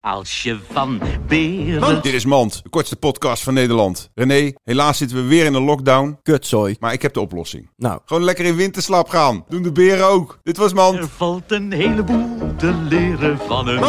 Als je van beren... Dit is Mand, de kortste podcast van Nederland. René, helaas zitten we weer in een lockdown. Kutzooi. Maar ik heb de oplossing. Nou, Gewoon lekker in winterslaap gaan. Doen de beren ook. Dit was Mand. Er valt een heleboel te leren van een...